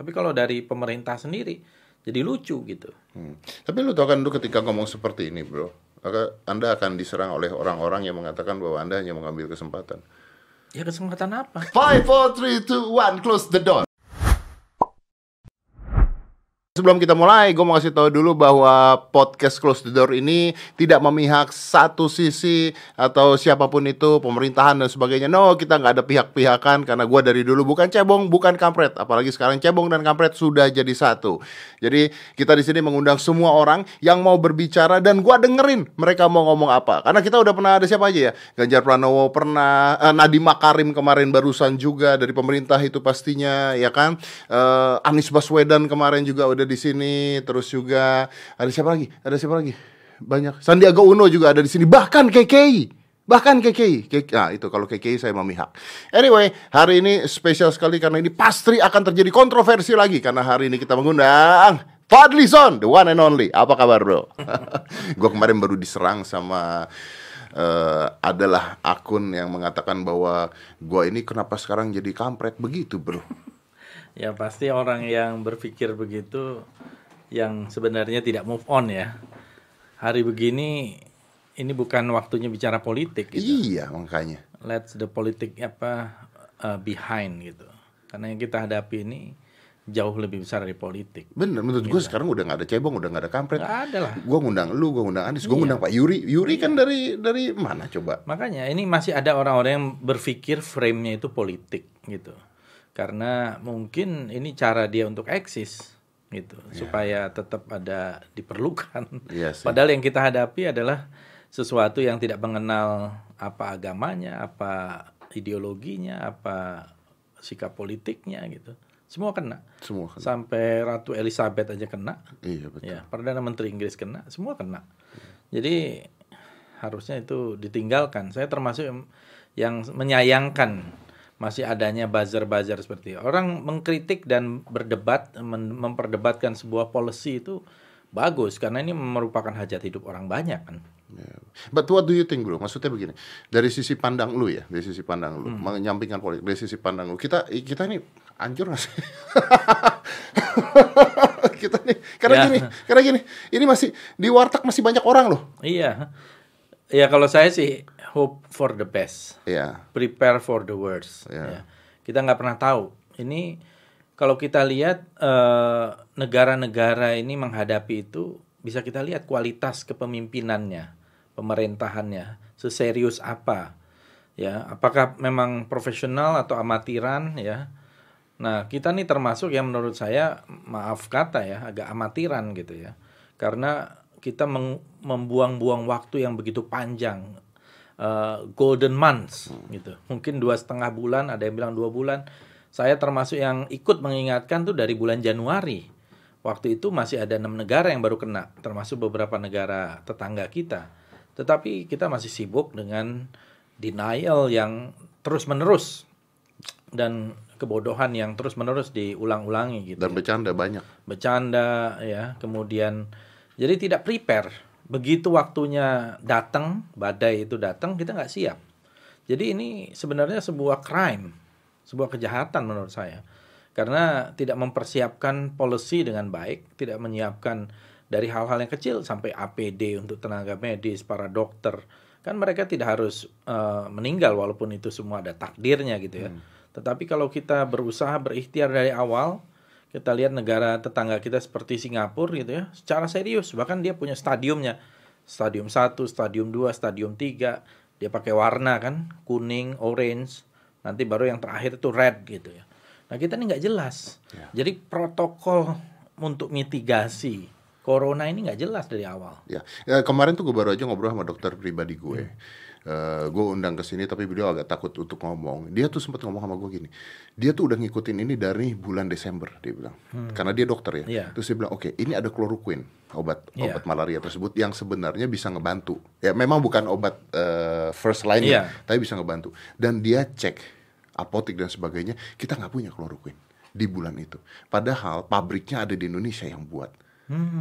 Tapi kalau dari pemerintah sendiri jadi lucu gitu. Hmm. Tapi lu tau kan lu ketika ngomong seperti ini, bro, maka Anda akan diserang oleh orang-orang yang mengatakan bahwa Anda hanya mengambil kesempatan. Ya kesempatan apa? Five, four, three, two, one, close the door. Sebelum kita mulai, gue mau kasih tahu dulu bahwa podcast Close the Door ini tidak memihak satu sisi atau siapa pun itu, pemerintahan dan sebagainya. No, kita nggak ada pihak-pihakan karena gue dari dulu bukan cebong, bukan kampret. Apalagi sekarang cebong dan kampret sudah jadi satu. Jadi kita di sini mengundang semua orang yang mau berbicara dan gue dengerin mereka mau ngomong apa. Karena kita udah pernah ada siapa aja ya? Ganjar Pranowo pernah, eh, Nadiem Makarim kemarin barusan juga dari pemerintah itu pastinya, ya kan? Eh, Anies Baswedan kemarin juga udah di sini, terus juga ada siapa lagi? Ada siapa lagi? Banyak. Sandiaga Uno juga ada di sini. Bahkan KKI. Bahkan KKI. KKI. Nah, itu kalau KKI saya memihak. Anyway, hari ini spesial sekali karena ini pasti akan terjadi kontroversi lagi karena hari ini kita mengundang Fadlison, the one and only. Apa kabar, Bro? Gue kemarin baru diserang sama eh, adalah akun yang mengatakan bahwa gua ini kenapa sekarang jadi kampret begitu, Bro. Ya pasti orang yang berpikir begitu yang sebenarnya tidak move on ya. Hari begini ini bukan waktunya bicara politik gitu. Iya, makanya. Let's the politik apa uh, behind gitu. Karena yang kita hadapi ini jauh lebih besar dari politik. Bener, menurut gue sekarang udah nggak ada cebong, udah nggak ada kampret. Nggak ada lah. Gue ngundang lu, gue ngundang Anies, gue Iya. ngundang Pak Yuri. Yuri kan dari dari mana coba? Makanya ini masih ada orang-orang yang berpikir frame-nya itu politik gitu. Karena mungkin ini cara dia untuk eksis gitu, supaya tetap ada diperlukan. Iya sih. Padahal yang kita hadapi adalah sesuatu yang tidak mengenal apa agamanya, apa ideologinya, apa sikap politiknya gitu. Semua kena. Semua kan. Sampai Ratu Elizabeth aja kena. Iya betul. Ya, Perdana Menteri Inggris kena, semua kena. Jadi harusnya itu ditinggalkan. Saya termasuk yang menyayangkan masih adanya buzzer-buzzer seperti itu. orang mengkritik dan berdebat, memperdebatkan sebuah policy itu bagus karena ini merupakan hajat hidup orang banyak kan. Yeah. But what do you think bro? Maksudnya begini, dari sisi pandang lu ya, dari sisi pandang lu, Hmm. menyampingkan politik, dari sisi pandang lu, kita kita ini hancur nggak sih? kita nih, karena Ya. gini, karena gini, ini masih di warteg masih banyak orang loh. Iya. Ya kalau saya sih hope for the best. Iya. prepare for the worst. Ya. ya. Kita nggak pernah tahu. Ini kalau kita lihat eh, negara-negara ini menghadapi itu bisa kita lihat kualitas kepemimpinannya, pemerintahannya, seserius apa, ya. Apakah memang profesional atau amatiran, ya. Nah kita nih termasuk yang menurut saya maaf kata ya agak amatiran gitu ya, karena kita membuang-buang waktu yang begitu panjang uh, golden months gitu. Mungkin dua setengah bulan, ada yang bilang dua bulan. Saya termasuk yang ikut mengingatkan tuh dari bulan Januari. Waktu itu masih ada enam negara yang baru kena, termasuk beberapa negara tetangga kita. Tetapi kita masih sibuk dengan denial yang terus menerus dan kebodohan yang terus menerus diulang-ulangi gitu Dan bercanda banyak. bercanda ya kemudian jadi tidak prepare begitu waktunya datang badai itu datang kita nggak siap. Jadi ini sebenarnya sebuah crime sebuah kejahatan menurut saya. Karena tidak mempersiapkan policy dengan baik tidak menyiapkan dari hal-hal yang kecil sampai APD untuk tenaga medis para dokter. Kan mereka tidak harus eh, meninggal walaupun itu semua ada takdirnya gitu ya. Tetapi kalau kita berusaha berikhtiar dari awal kita lihat negara tetangga kita seperti Singapura gitu ya, secara serius bahkan dia punya stadiumnya. Stadium 1, stadium 2, stadium 3, dia pakai warna kan, kuning, orange, nanti baru yang terakhir itu red gitu ya. Nah, kita ini nggak jelas. Jadi protokol untuk mitigasi corona ini nggak jelas dari awal. Ya, Ya, kemarin tuh gue baru aja ngobrol sama dokter pribadi gue. Gue undang ke sini tapi beliau agak takut untuk ngomong. Dia tuh sempat ngomong sama gue gini. Dia tuh udah ngikutin ini dari bulan Desember dia bilang. Karena dia dokter ya. Iya. Terus dia bilang, "Oke, ini ada chloroquine, obat Iya. obat malaria tersebut yang sebenarnya bisa ngebantu. Ya memang bukan obat eh, first line Iya. tapi bisa ngebantu. Dan dia cek apotik dan sebagainya, kita nggak punya chloroquine di bulan itu. Padahal pabriknya ada di Indonesia yang buat.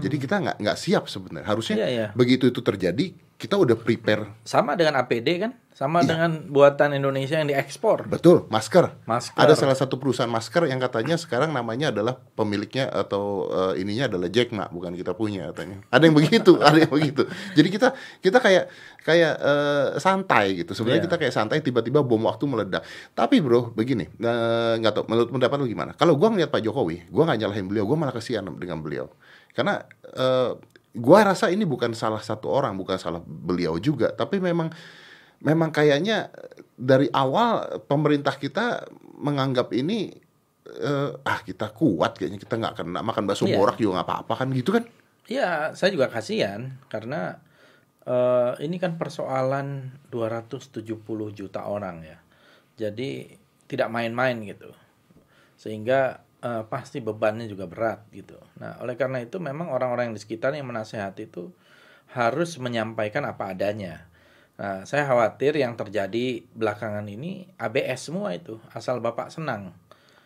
Jadi kita nggak nggak siap sebenarnya. Harusnya Iya, iya. begitu itu terjadi kita udah prepare Sama dengan APD kan? Iya. Sama dengan buatan Indonesia yang diekspor. betul masker. Masker. Ada salah satu perusahaan masker yang katanya sekarang namanya adalah pemiliknya atau eh, ininya adalah Jack Ma, bukan kita punya katanya. Ada yang begitu, ada yang begitu. Jadi kita kita kayak kayak eh, santai gitu. Sebenarnya Iya. kita kayak santai tiba-tiba bom waktu meledak. Tapi bro, begini, eh, nggak tahu menurut pendapat lu gimana? Kalau gua ngeliat Pak Jokowi, gua nggak nyalahin beliau, gua malah kasihan dengan beliau. Karena eh, gua rasa ini bukan salah satu orang, bukan salah beliau juga, tapi memang memang kayaknya dari awal pemerintah kita menganggap ini eh, ah kita kuat kayaknya kita nggak kena makan bakso Iya. borak juga nggak apa-apa kan gitu kan Ya, saya juga kasihan karena eh, ini kan persoalan 270 juta orang ya. Jadi tidak main-main gitu. Sehingga eh, pasti bebannya juga berat gitu. Nah, oleh karena itu memang orang-orang yang di sekitar yang menasehati itu harus menyampaikan apa adanya. Nah, saya khawatir yang terjadi belakangan ini ABS semua itu, asal Bapak senang.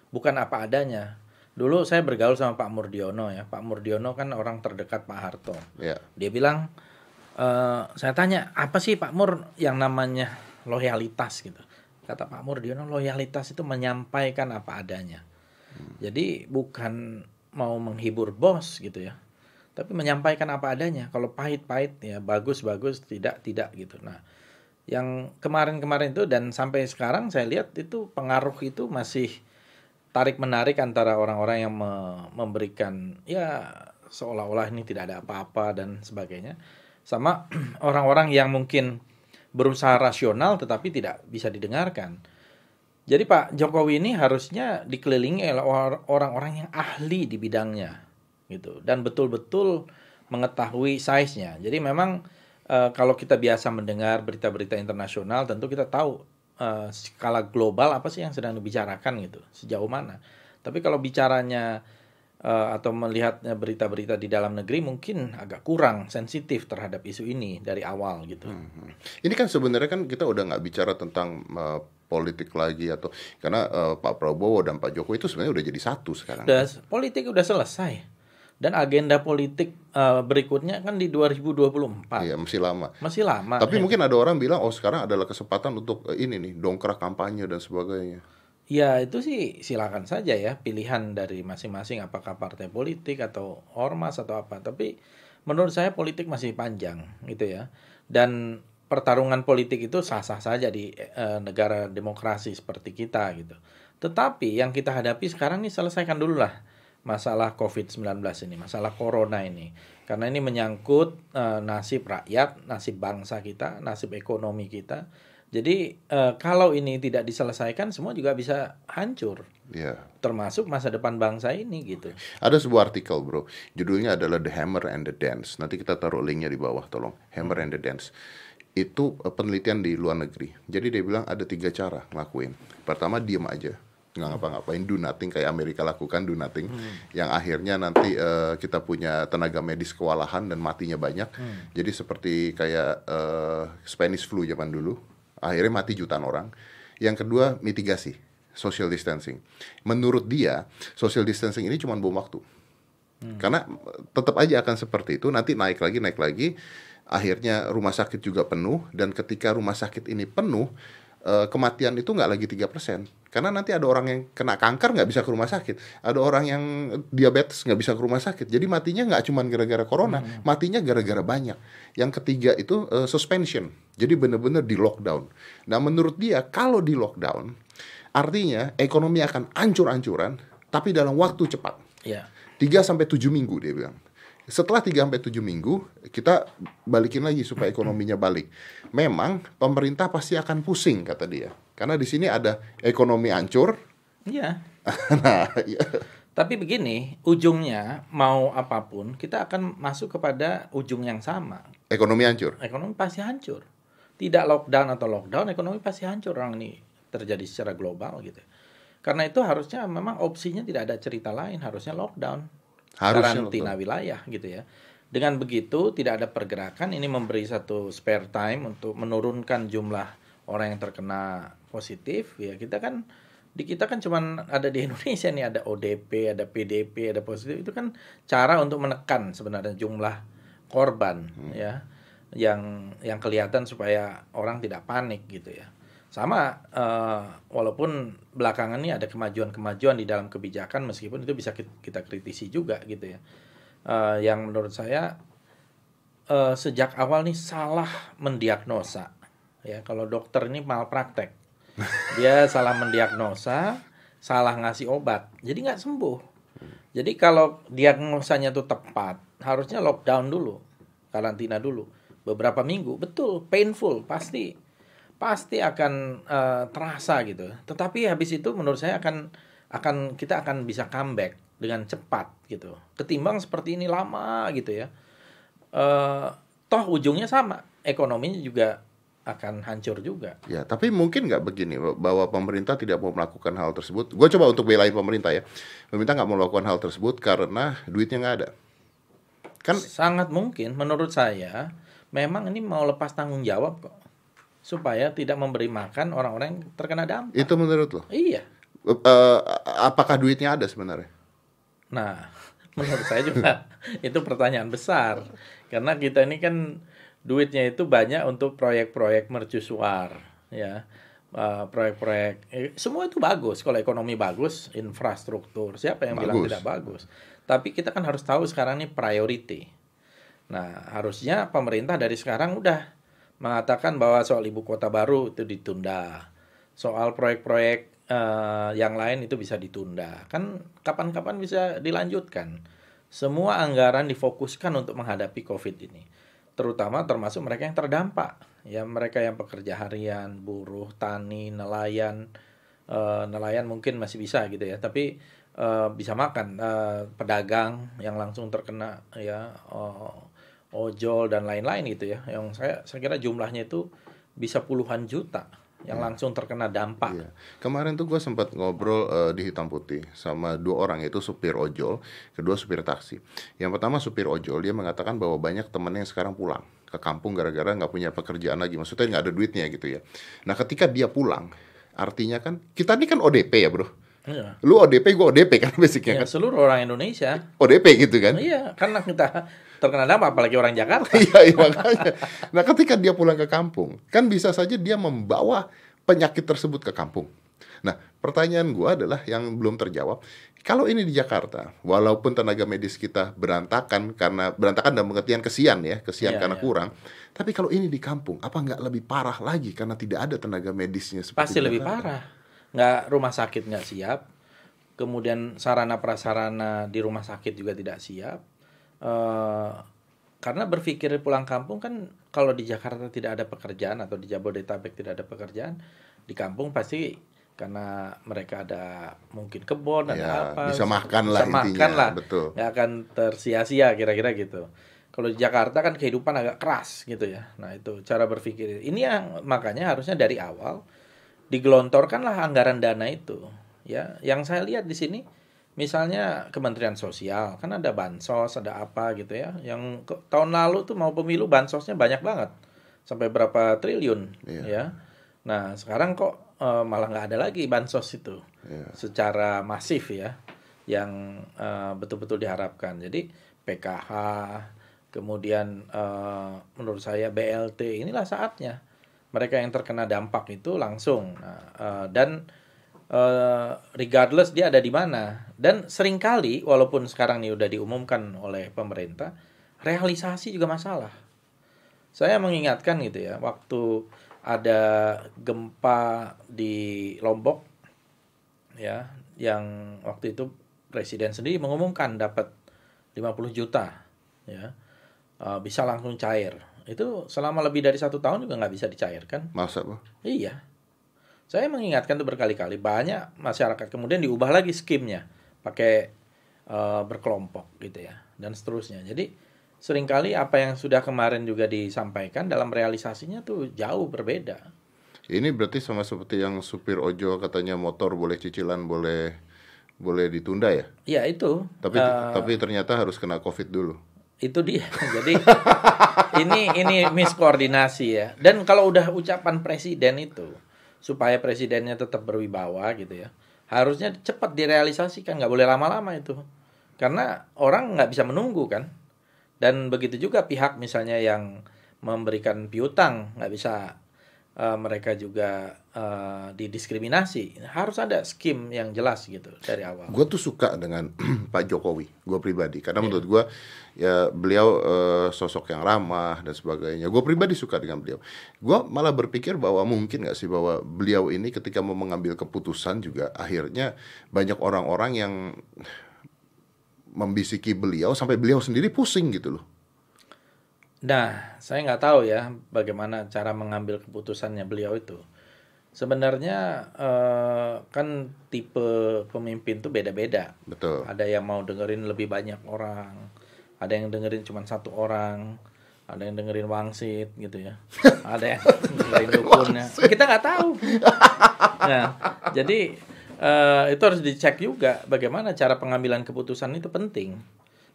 Bukan apa adanya. Dulu saya bergaul sama Pak Murdiono ya. Pak Murdiono kan orang terdekat Pak Harto. ya Dia bilang, eh saya tanya, apa sih Pak Mur yang namanya loyalitas gitu. Kata Pak Murdiono, loyalitas itu menyampaikan apa adanya. Jadi bukan mau menghibur bos gitu ya. Tapi menyampaikan apa adanya. Kalau pahit-pahit ya bagus-bagus, tidak-tidak gitu. Nah, yang kemarin-kemarin itu dan sampai sekarang saya lihat itu pengaruh itu masih tarik menarik antara orang-orang yang me- memberikan ya seolah-olah ini tidak ada apa-apa dan sebagainya sama orang-orang yang mungkin berusaha rasional tetapi tidak bisa didengarkan. Jadi Pak Jokowi ini harusnya dikelilingi oleh or- orang-orang yang ahli di bidangnya gitu dan betul-betul mengetahui size-nya. Jadi memang eh, kalau kita biasa mendengar berita-berita internasional tentu kita tahu eh, skala global apa sih yang sedang dibicarakan gitu, sejauh mana. Tapi kalau bicaranya eh, atau melihatnya berita-berita di dalam negeri mungkin agak kurang sensitif terhadap isu ini dari awal gitu. ini kan sebenarnya kan kita udah nggak bicara tentang eh, politik lagi atau karena eh, Pak Prabowo dan Pak Jokowi itu sebenarnya udah jadi satu sekarang Udah politik udah selesai. Dan agenda politik eh, berikutnya kan di 2024. iya masih lama Masih lama. tapi Eh, mungkin ada orang bilang oh sekarang adalah kesempatan untuk eh, ini nih dongkrak kampanye dan sebagainya Ya itu sih silakan saja ya pilihan dari masing-masing apakah partai politik atau ormas atau apa. Tapi menurut saya politik masih panjang gitu ya. Dan pertarungan politik itu sah-sah saja di eh, negara demokrasi seperti kita gitu. Tetapi yang kita hadapi sekarang ini selesaikan dulu lah masalah COVID-19 ini, masalah corona ini. Karena ini menyangkut eh, nasib rakyat, nasib bangsa kita, nasib ekonomi kita. Jadi eh, kalau ini tidak diselesaikan semua juga bisa hancur, ya termasuk masa depan bangsa ini gitu. Ada sebuah artikel bro, judulnya adalah The Hammer and the Dance. Nanti kita taruh linknya di bawah, tolong. Hammer and the Dance. Itu eh, penelitian di luar negeri. Jadi dia bilang ada tiga cara ngelakuin. Pertama diem aja, nggak ngapa-ngapain, do nothing kayak Amerika lakukan, do nothing. Yang akhirnya nanti eh, kita punya tenaga medis kewalahan dan matinya banyak. Jadi seperti kayak eh, Spanish flu zaman dulu, akhirnya mati jutaan orang. Yang kedua mitigasi, social distancing. Menurut dia, social distancing ini cuma bom waktu. Karena tetap aja akan seperti itu, nanti naik lagi, naik lagi, akhirnya rumah sakit juga penuh, dan ketika rumah sakit ini penuh, eh, kematian itu nggak lagi 3%. Karena nanti ada orang yang kena kanker nggak bisa ke rumah sakit, ada orang yang diabetes nggak bisa ke rumah sakit. Jadi matinya nggak cuma gara-gara corona, matinya gara-gara banyak. Yang ketiga itu eh, suspension, jadi benar-benar di lockdown. Nah menurut dia kalau di lockdown, artinya ekonomi akan ancur-ancuran, tapi dalam waktu cepat. Ya. 3 sampai 7 minggu dia bilang. Setelah 3 sampai 7 minggu kita balikin lagi supaya ekonominya balik. Memang pemerintah pasti akan pusing kata dia. Karena di sini ada ekonomi hancur. Iya. nah, ya. Tapi begini, ujungnya mau apa pun kita akan masuk kepada ujung yang sama. ekonomi hancur. Ekonomi pasti hancur. Tidak lockdown atau lockdown, ekonomi pasti hancur orang ini terjadi secara global gitu. Karena itu harusnya memang opsinya tidak ada cerita lain, harusnya lockdown. Harusnya karantina wilayah gitu ya. Dengan begitu tidak ada pergerakan, ini memberi satu spare time untuk menurunkan jumlah orang yang terkena positif. Ya kita kan di kita kan cuman ada di Indonesia nih ada ODP, ada PDP, ada positif itu kan cara untuk menekan sebenarnya jumlah korban ya. yang yang kelihatan supaya orang tidak panik gitu ya. Sama uh, walaupun belakangan ini ada kemajuan-kemajuan di dalam kebijakan meskipun itu bisa kita kritisi juga gitu ya. Uh, yang menurut saya uh, sejak awal nih salah mendiagnosa. Ya kalau dokter ini malpraktek. Dia salah mendiagnosa salah ngasih obat jadi nggak sembuh. Jadi kalau diagnosanya itu tepat harusnya lockdown dulu karantina dulu beberapa minggu betul painful pasti pasti akan uh, terasa gitu tetapi habis itu menurut saya akan akan kita akan bisa comeback dengan cepat gitu ketimbang seperti ini lama gitu ya uh, toh ujungnya sama ekonominya juga akan hancur juga. Ya, tapi mungkin nggak begini bahwa pemerintah tidak mau melakukan hal tersebut. Gue coba untuk belain pemerintah ya. Pemerintah nggak mau melakukan hal tersebut karena duitnya nggak ada. Kan sangat mungkin menurut saya memang ini mau lepas tanggung jawab kok supaya tidak memberi makan orang-orang yang terkena dampak. Itu menurut lo? Iya. Uh, apakah duitnya ada sebenarnya? Nah, menurut saya juga itu pertanyaan besar karena kita ini kan duitnya itu banyak untuk proyek-proyek mercusuar ya uh, proyek-proyek eh, semua itu bagus kalau ekonomi bagus infrastruktur siapa yang bagus. bilang tidak bagus tapi kita kan harus tahu sekarang ini priority nah harusnya pemerintah dari sekarang udah mengatakan bahwa soal ibu kota baru itu ditunda. Soal proyek-proyek uh, yang lain itu bisa ditunda. Kan kapan-kapan bisa dilanjutkan. Semua anggaran difokuskan untuk menghadapi covid ini. Terutama termasuk mereka yang terdampak. Ya mereka yang pekerja harian buruh tani nelayan. E, nelayan mungkin masih bisa gitu ya. Tapi e, bisa makan. E, pedagang yang langsung terkena ya. E, ojol dan lain-lain gitu ya yang saya saya kira jumlahnya itu bisa puluhan juta yang ya. langsung terkena dampak. Ya. Kemarin tuh gue sempat ngobrol uh, di hitam putih sama dua orang yaitu supir ojol, kedua supir taksi. Yang pertama supir ojol dia mengatakan bahwa banyak temennya yang sekarang pulang ke kampung gara-gara nggak punya pekerjaan lagi, maksudnya nggak ada duitnya gitu ya. Nah ketika dia pulang, artinya kan kita ini kan ODP ya bro. Iya. Lu ODP, gue ODP kan basicnya ya, kan. Seluruh orang Indonesia. ODP gitu kan? Iya, karena kita terkena dampak apalagi orang Jakarta. iya, iya makanya. Nah, ketika dia pulang ke kampung, kan bisa saja dia membawa penyakit tersebut ke kampung. Nah, pertanyaan gue adalah yang belum terjawab. Kalau ini di Jakarta, walaupun tenaga medis kita berantakan karena berantakan dalam pengertian kesian ya, kesian yeah, karena yeah. kurang. Tapi kalau ini di kampung, apa nggak lebih parah lagi karena tidak ada tenaga medisnya? Pasti lebih parah. Nggak rumah sakit nggak siap, kemudian sarana prasarana di rumah sakit juga tidak siap uh, karena berpikir pulang kampung kan kalau di Jakarta tidak ada pekerjaan atau di Jabodetabek tidak ada pekerjaan di kampung pasti karena mereka ada mungkin kebun ada ya, apa bisa makan bisa lah makan intinya lah. betul. Nggak akan tersia-sia kira-kira gitu. Kalau di Jakarta kan kehidupan agak keras gitu ya. Nah itu cara berpikir. Ini yang makanya harusnya dari awal digelontorkanlah anggaran dana itu ya. Yang saya lihat di sini misalnya Kementerian Sosial kan ada bansos ada apa gitu ya yang ke, tahun lalu tuh mau pemilu bansosnya banyak banget sampai berapa triliun yeah. ya nah sekarang kok e, malah nggak ada lagi bansos itu yeah. secara masif ya yang betul betul-betul diharapkan jadi PKH kemudian e, menurut saya BLT inilah saatnya mereka yang terkena dampak itu langsung nah, e, dan uh, regardless dia ada di mana. Dan sering kali walaupun sekarang ini udah diumumkan oleh pemerintah, realisasi juga masalah. Saya mengingatkan gitu ya, waktu ada gempa di Lombok ya, yang waktu itu presiden sendiri mengumumkan dapat 50 juta ya. Uh, bisa langsung cair. Itu selama lebih dari satu tahun juga nggak bisa dicairkan. Masa, Bu? Iya saya mengingatkan itu berkali-kali banyak masyarakat kemudian diubah lagi skimnya pakai uh, berkelompok gitu ya dan seterusnya. Jadi sering kali apa yang sudah kemarin juga disampaikan dalam realisasinya tuh jauh berbeda. Ini berarti sama seperti yang supir ojol katanya motor boleh cicilan boleh boleh ditunda ya? Iya itu. Tapi uh, tapi ternyata harus kena covid dulu. Itu dia. Jadi ini ini miskoordinasi ya. Dan kalau udah ucapan presiden itu supaya presidennya tetap berwibawa gitu ya. Harusnya cepat direalisasikan nggak boleh lama-lama itu. Karena orang nggak bisa menunggu kan. Dan begitu juga pihak misalnya yang memberikan piutang, nggak bisa eh, mereka juga eh, didiskriminasi. Harus ada skim yang jelas gitu dari awal. Gue tuh suka dengan Pak Jokowi, gue pribadi, karena menurut gue ya beliau eh, sosok yang ramah dan sebagainya. Gue pribadi suka dengan beliau. Gue malah berpikir bahwa mungkin nggak sih bahwa beliau ini ketika mau mengambil keputusan juga akhirnya banyak orang-orang yang membisiki beliau sampai beliau sendiri pusing gitu loh. Nah, saya nggak tahu ya bagaimana cara mengambil keputusannya beliau itu. Sebenarnya eh, kan tipe pemimpin tuh beda-beda. Betul. Ada yang mau dengerin lebih banyak orang, ada yang dengerin cuma satu orang, ada yang dengerin wangsit gitu ya, ada yang dengerin dukunnya. Kita nggak tahu. Nah, jadi eh, itu harus dicek juga bagaimana cara pengambilan keputusan itu penting.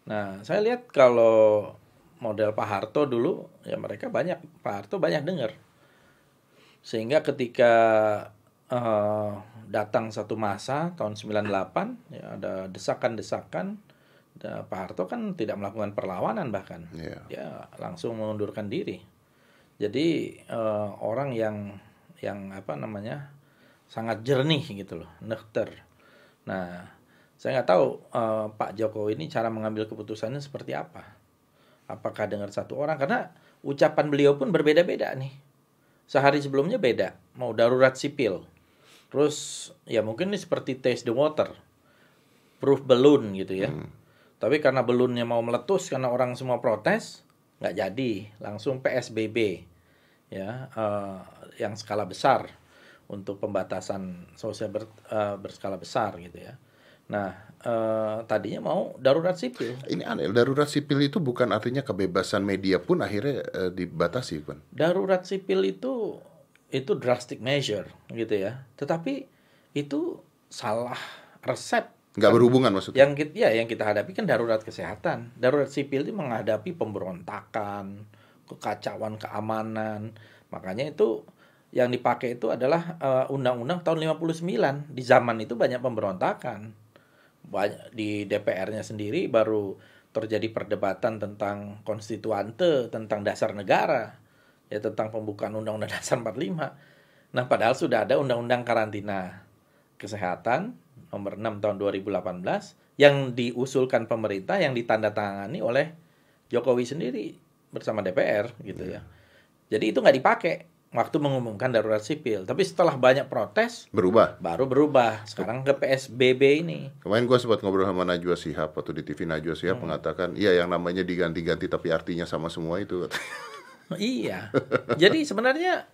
Nah, saya lihat kalau model Pak Harto dulu ya mereka banyak Pak Harto banyak dengar sehingga ketika eh, datang satu masa tahun 98 ya ada desakan-desakan da- Pak Harto kan tidak melakukan perlawanan bahkan. Iya. dia langsung mengundurkan diri. Jadi eh, orang yang yang apa namanya sangat jernih gitu loh nekter nah saya nggak tahu eh, Pak Jokowi ini cara mengambil keputusannya seperti apa apakah dengar satu orang? Karena ucapan beliau pun berbeda-beda nih. Sehari sebelumnya beda mau darurat sipil. Terus ya mungkin ini seperti taste the water. Proof balloon gitu ya. Tapi karena balloonnya mau meletus karena orang semua protes nggak jadi. Langsung PSBB ya eh, yang skala besar untuk pembatasan sosial ber- eh, berskala besar gitu ya nah eh, tadinya mau darurat sipil Ini aneh, darurat sipil itu bukan artinya kebebasan media pun akhirnya eh, dibatasi kan. darurat sipil itu itu drastic measure gitu ya. Tetapi itu salah resep. Nggak berhubungan maksudnya. Yang kita ya yang kita hadapi kan darurat kesehatan. Darurat sipil itu menghadapi pemberontakan, kekacauan keamanan. Makanya itu yang dipakai itu adalah eh, undang-undang tahun 59. Di zaman itu banyak pemberontakan. Banyak di DPR-nya sendiri baru terjadi perdebatan tentang konstituante, tentang dasar negara, ya tentang pembukaan Undang-Undang Dasar 45. Nah, padahal sudah ada Undang-Undang Karantina Kesehatan nomor 6 tahun 2018 yang diusulkan pemerintah yang ditandatangani oleh Jokowi sendiri bersama DPR gitu ya. Jadi itu nggak dipakai waktu mengumumkan darurat sipil. Tapi setelah banyak protes Berubah. baru berubah sekarang ke PSBB ini. Kemarin gue sempat ngobrol sama Najwa Shihab atau di TV Najwa Shihab Hmm. mengatakan, iya yang namanya diganti-ganti tapi artinya sama semua itu. iya. Jadi sebenarnya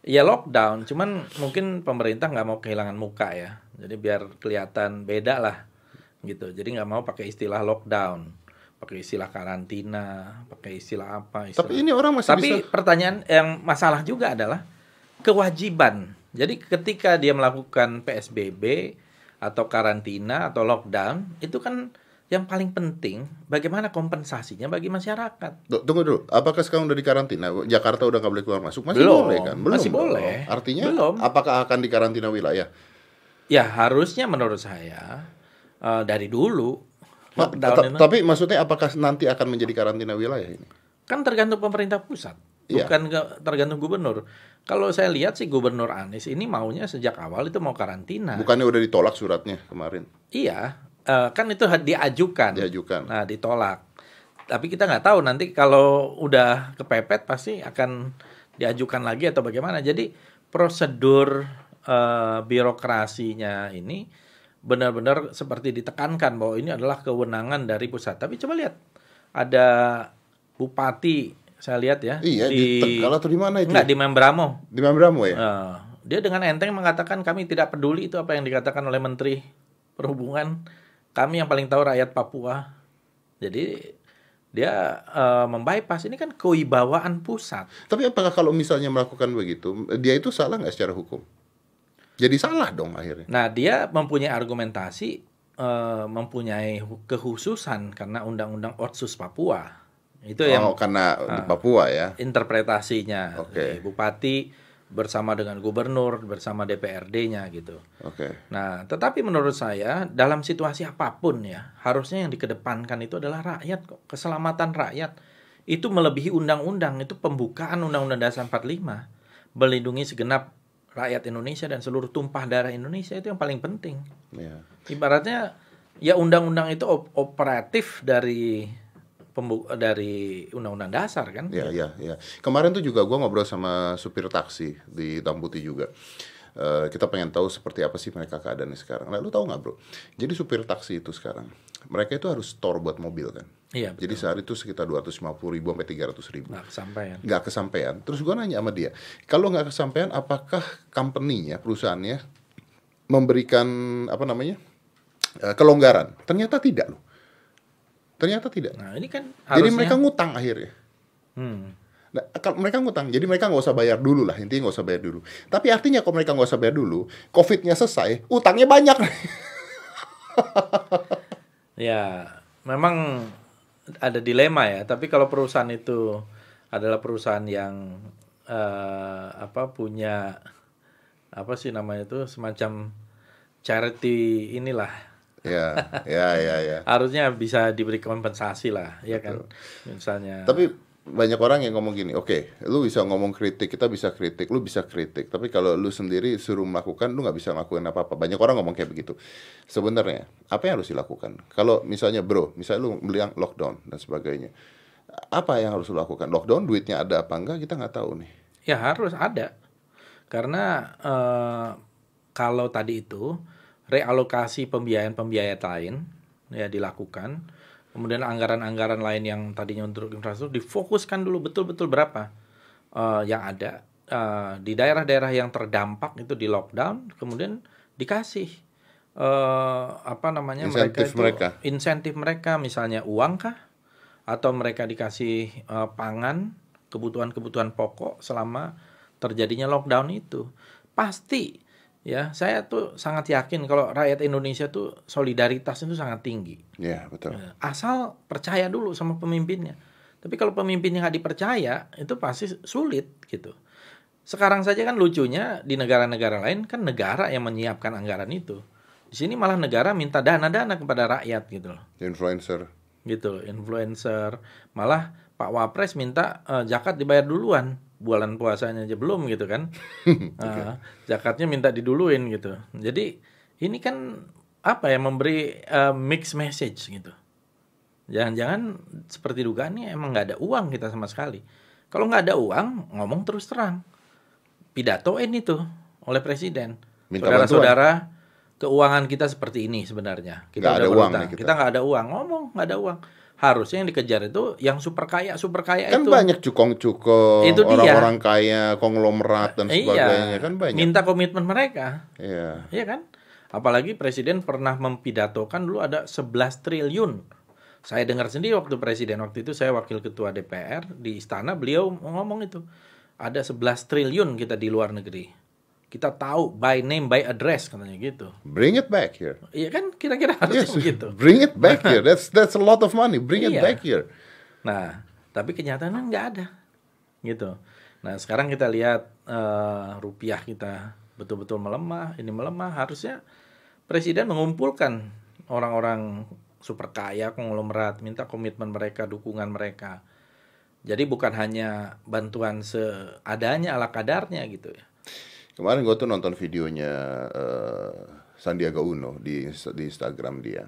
ya lockdown, cuman mungkin pemerintah nggak mau kehilangan muka ya. Jadi biar kelihatan beda lah gitu. Jadi nggak mau pakai istilah lockdown, pakai istilah karantina, pakai istilah apa? Istilah... tapi ini orang masih Tapi bisa. pertanyaan yang masalah juga adalah kewajiban. Jadi ketika dia melakukan PSBB atau karantina atau lockdown, itu kan yang paling penting bagaimana kompensasinya bagi masyarakat. Tunggu dulu, apakah sekarang udah dikarantina? Jakarta udah nggak boleh keluar masuk? Masih Belum, boleh kan? masih dong. boleh. Artinya, Belum. apakah akan dikarantina wilayah? Ya harusnya menurut saya eh, dari dulu Ma- Tapi maksudnya apakah nanti akan menjadi karantina wilayah ini? kan tergantung pemerintah pusat, Iya. bukan tergantung gubernur. Kalau saya lihat sih gubernur Anies ini maunya sejak awal itu mau karantina. Bukannya udah ditolak suratnya kemarin? Iya, eh, kan itu diajukan. Diajukan. Nah, ditolak. Tapi kita nggak tahu nanti kalau udah kepepet pasti akan diajukan lagi atau bagaimana. Jadi prosedur eh, birokrasinya ini benar-benar seperti ditekankan bahwa ini adalah kewenangan dari pusat. Tapi coba lihat ada bupati saya lihat ya Iya, di Tegal atau di mana itu? Enggak, di Membramo. Di Mambramo ya? Eh, dia dengan enteng mengatakan kami tidak peduli itu apa yang dikatakan oleh Menteri Perhubungan. Kami yang paling tahu rakyat Papua. Jadi dia eh, membypass ini kan kewibawaan pusat. Tapi apakah kalau misalnya melakukan begitu, dia itu salah nggak secara hukum? Jadi salah dong akhirnya. Nah dia mempunyai argumentasi, eh, mempunyai hu- kehususan karena Undang-Undang Otsus Papua. Itu yang oh, karena di Papua ya. interpretasinya. Oke. Bupati bersama dengan gubernur, bersama DPRD-nya gitu. Oke. Nah, tetapi menurut saya dalam situasi apa pun ya, harusnya yang dikedepankan itu adalah rakyat kok, keselamatan rakyat. itu melebihi undang-undang itu pembukaan undang-undang dasar 45 melindungi segenap rakyat Indonesia dan seluruh tumpah darah Indonesia itu yang paling penting. Ya. Ibaratnya ya undang-undang itu op- operatif dari pembu dari undang-undang dasar kan? Ya, ya, ya. Kemarin tuh juga gua ngobrol sama supir taksi di Tambuti juga. Eh, kita pengen tahu seperti apa sih mereka keadaannya sekarang. Nah, lu tahu nggak bro? Jadi supir taksi itu sekarang, mereka itu harus store buat mobil kan. Iya, Jadi sehari itu sekitar 250 ribu sampai 300 ribu. nggak kesampaian. Nggak kesampaian. Terus gua nanya sama dia, kalau nggak kesampaian, apakah company-nya, perusahaannya memberikan apa namanya eh, kelonggaran? Ternyata tidak loh. Ternyata tidak. Nah ini kan Jadi harusnya. mereka ngutang akhirnya. Hmm. Nah, kalau mereka ngutang, jadi mereka nggak usah bayar dulu lah, intinya nggak usah bayar dulu. Tapi artinya kalau mereka nggak usah bayar dulu, covidnya selesai, utangnya banyak. Ya, memang ada dilema ya. Tapi kalau perusahaan itu adalah perusahaan yang eh, apa punya apa sih namanya itu semacam charity inilah ya, ya, ya, ya. harusnya bisa diberi kompensasi lah, ya kan? Misalnya. Tapi banyak orang yang ngomong gini, oke, lu bisa ngomong kritik, kita bisa kritik, lu bisa kritik. Tapi kalau lu sendiri suruh melakukan, lu nggak bisa ngelakuin apa-apa. Banyak orang ngomong kayak begitu. Sebenarnya, apa yang harus dilakukan? Kalau misalnya bro, misalnya lu bilang lockdown dan sebagainya, apa yang harus lu lakukan? Lockdown, duitnya ada apa enggak? Kita nggak tahu nih. Ya harus ada. Karena eh, kalau tadi itu realokasi pembiayaan-pembiayaan lain ya dilakukan, kemudian anggaran-anggaran lain yang tadinya untuk infrastruktur difokuskan dulu betul-betul berapa? Eh, yang ada Eh, di daerah-daerah yang terdampak itu di lockdown, kemudian dikasih eh, apa namanya Insentif mereka itu mereka. insentif mereka misalnya uang kah? Atau mereka dikasih eh, pangan kebutuhan-kebutuhan pokok selama terjadinya lockdown itu. Pasti ya saya tuh sangat yakin kalau rakyat Indonesia tuh solidaritas itu sangat tinggi. Ya, betul. asal percaya dulu sama pemimpinnya. Tapi kalau pemimpinnya nggak dipercaya itu pasti sulit gitu. Sekarang saja kan lucunya di negara-negara lain kan negara yang menyiapkan anggaran itu. Di sini malah negara minta dana-dana kepada rakyat gitu loh. Influencer. gitu influencer. Malah Pak Wapres minta zakat dibayar duluan bulan puasanya aja belum gitu kan. Eh, zakatnya minta diduluin gitu. Jadi ini kan apa ya memberi eh, mixed message gitu. Jangan-jangan seperti dugaannya emang nggak ada uang kita sama sekali. Kalau nggak ada uang ngomong terus terang. Pidatoin itu oleh presiden. Saudara-saudara keuangan kita seperti ini sebenarnya. Kita Nggak udah ada uang berutang. nih kita. kita nggak ada uang. Ngomong nggak ada uang harusnya yang dikejar itu yang super kaya super kaya Kan itu banyak cukong-cukong, Itu dia. orang-orang kaya, konglomerat dan sebagainya. iya Kan banyak. minta komitmen mereka Iya. Iya kan apalagi presiden pernah mempidatokan dulu ada 11 triliun saya dengar sendiri waktu presiden waktu itu saya wakil ketua DPR di istana beliau ngomong itu ada 11 triliun kita di luar negeri kita tahu by name by address katanya gitu Bring it back here. iya kan kira-kira harusnya Yes, begitu bring it back here. That's that's a lot of money. Bring it Iya. back here. Nah, tapi kenyataannya nggak ada, gitu. Nah, sekarang kita lihat eh, rupiah kita betul-betul melemah, ini melemah. Harusnya presiden mengumpulkan orang-orang super kaya, konglomerat, minta komitmen mereka, dukungan mereka. Jadi bukan hanya bantuan seadanya ala kadarnya gitu ya. Kemarin gue tuh nonton videonya eh, Sandiaga Uno di di Instagram dia.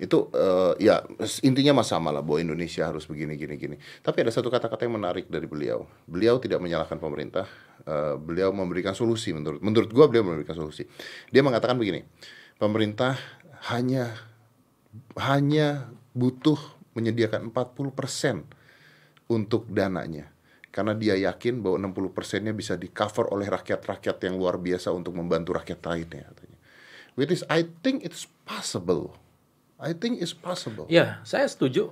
Itu eh, ya intinya mah sama lah bahwa Indonesia harus begini gini gini. Tapi ada satu kata-kata yang menarik dari beliau. Beliau tidak menyalahkan pemerintah. eh, beliau memberikan solusi menurut menurut gua beliau memberikan solusi. Dia mengatakan begini. Pemerintah hanya hanya butuh menyediakan 40% untuk dananya. Karena dia yakin bahwa 60 persennya bisa di cover oleh rakyat-rakyat yang luar biasa untuk membantu rakyat lainnya. Katanya. Which is, I think it's possible. I think it's possible. Ya, saya setuju.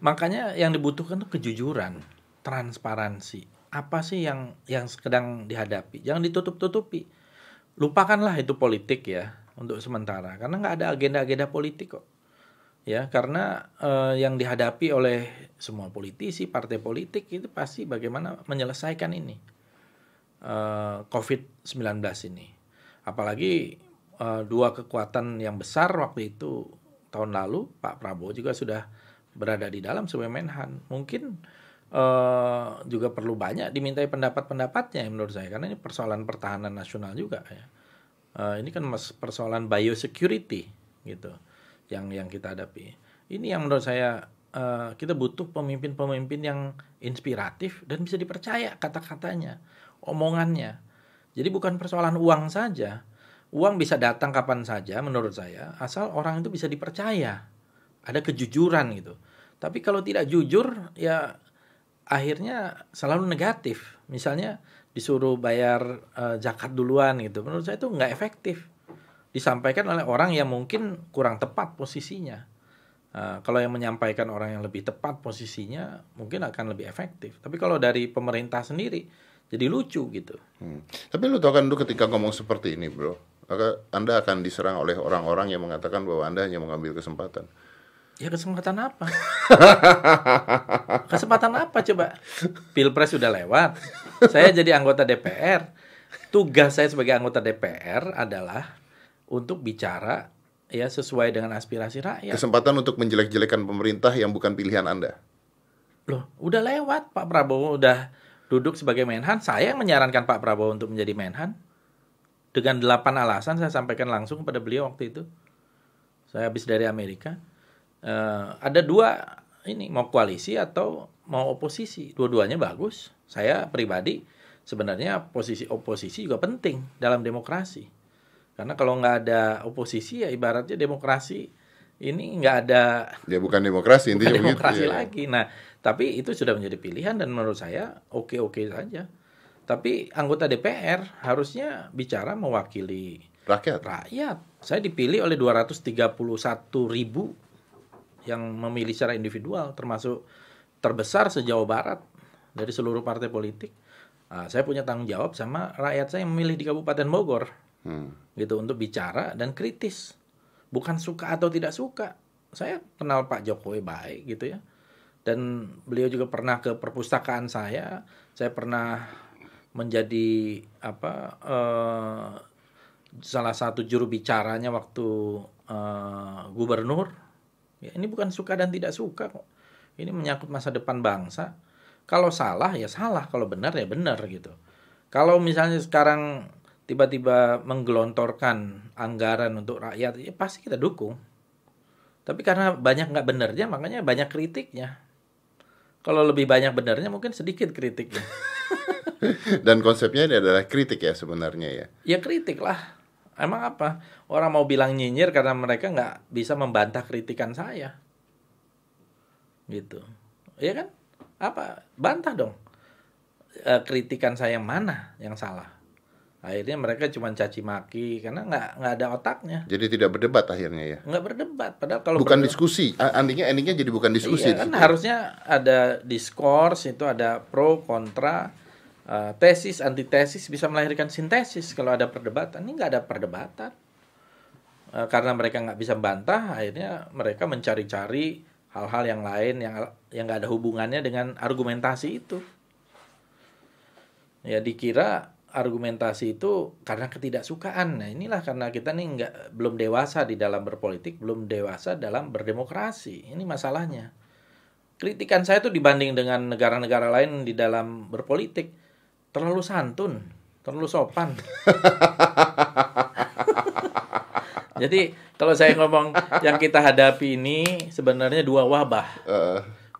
Makanya yang dibutuhkan itu kejujuran, transparansi. Apa sih yang yang sedang dihadapi? Jangan ditutup-tutupi. Lupakanlah itu politik ya untuk sementara, karena nggak ada agenda-agenda politik kok. Ya, karena eh, yang dihadapi oleh semua politisi, partai politik itu pasti bagaimana menyelesaikan ini eh, COVID-19 ini. Apalagi eh, dua kekuatan yang besar waktu itu tahun lalu Pak Prabowo juga sudah berada di dalam sebagai Menhan. Mungkin eh, juga perlu banyak dimintai pendapat-pendapatnya ya menurut saya karena ini persoalan pertahanan nasional juga ya. Eh, ini kan mas- persoalan biosecurity gitu yang yang kita hadapi. Ini yang menurut saya eh, kita butuh pemimpin-pemimpin yang inspiratif dan bisa dipercaya kata-katanya, omongannya. Jadi bukan persoalan uang saja. Uang bisa datang kapan saja menurut saya, asal orang itu bisa dipercaya. Ada kejujuran gitu. Tapi kalau tidak jujur ya akhirnya selalu negatif. Misalnya disuruh bayar eh, zakat duluan gitu. Menurut saya itu nggak efektif. Disampaikan oleh orang yang mungkin kurang tepat posisinya. Eh, kalau yang menyampaikan orang yang lebih tepat posisinya mungkin akan lebih efektif. Tapi kalau dari pemerintah sendiri jadi lucu gitu. Hmm. Tapi lu tau kan lu ketika ngomong seperti ini, bro, maka Anda akan diserang oleh orang-orang yang mengatakan bahwa Anda hanya mengambil kesempatan. Ya kesempatan apa? kesempatan apa coba? Pilpres sudah lewat. Saya jadi anggota DPR. Tugas saya sebagai anggota DPR adalah untuk bicara ya sesuai dengan aspirasi rakyat. Kesempatan untuk menjelek-jelekan pemerintah yang bukan pilihan Anda. Loh, udah lewat Pak Prabowo udah duduk sebagai Menhan. Saya yang menyarankan Pak Prabowo untuk menjadi Menhan. Dengan delapan alasan saya sampaikan langsung kepada beliau waktu itu. Saya habis dari Amerika. Eh, ada dua ini mau koalisi atau mau oposisi. Dua-duanya bagus. Saya pribadi sebenarnya posisi oposisi juga penting dalam demokrasi. Karena kalau nggak ada oposisi ya ibaratnya demokrasi ini nggak ada Ya bukan demokrasi bukan intinya begitu. demokrasi ya. lagi. Nah, tapi itu sudah menjadi pilihan dan menurut saya oke-oke saja. Tapi anggota DPR harusnya bicara mewakili Rakyat. rakyat. Saya dipilih oleh 231 ribu yang memilih secara individual, termasuk terbesar sejauh barat dari seluruh partai politik. Nah, saya punya tanggung jawab sama rakyat saya yang memilih di Kabupaten Bogor Hmm. gitu untuk bicara dan kritis. Bukan suka atau tidak suka. Saya kenal Pak Jokowi baik gitu ya. Dan beliau juga pernah ke perpustakaan saya. Saya pernah menjadi apa eh, salah satu juru bicaranya waktu eh, gubernur. Ya, ini bukan suka dan tidak suka kok. Ini menyangkut masa depan bangsa. Kalau salah ya salah. Kalau benar ya benar gitu. Kalau misalnya sekarang tiba-tiba menggelontorkan anggaran untuk rakyat ya pasti kita dukung. Tapi karena banyak nggak benernya makanya banyak kritiknya. Kalau lebih banyak benernya mungkin sedikit kritiknya. Dan konsepnya ini adalah kritik ya sebenarnya ya. ya kritik lah. Emang apa? Orang mau bilang nyinyir karena mereka nggak bisa membantah kritikan saya. Gitu. Ya kan? Apa? Bantah dong. Eh, kritikan saya yang mana yang salah akhirnya mereka cuma caci maki karena nggak nggak ada otaknya Jadi tidak berdebat akhirnya ya. nggak berdebat padahal kalau Bukan berdebat- diskusi. Endingnya endingnya jadi bukan diskusi. Iya kan situ. harusnya ada diskors itu ada pro kontra eh, tesis antitesis bisa melahirkan sintesis kalau ada perdebatan ini nggak ada perdebatan Eh, karena mereka nggak bisa bantah akhirnya mereka mencari-cari hal-hal yang lain yang yang nggak ada hubungannya dengan argumentasi itu ya dikira argumentasi itu karena ketidaksukaan. Nah inilah karena kita nih nggak belum dewasa di dalam berpolitik belum dewasa dalam berdemokrasi. Ini masalahnya. Kritikan saya tuh dibanding dengan negara-negara lain di dalam berpolitik terlalu santun terlalu sopan. Jadi kalau saya ngomong yang kita hadapi ini sebenarnya dua wabah.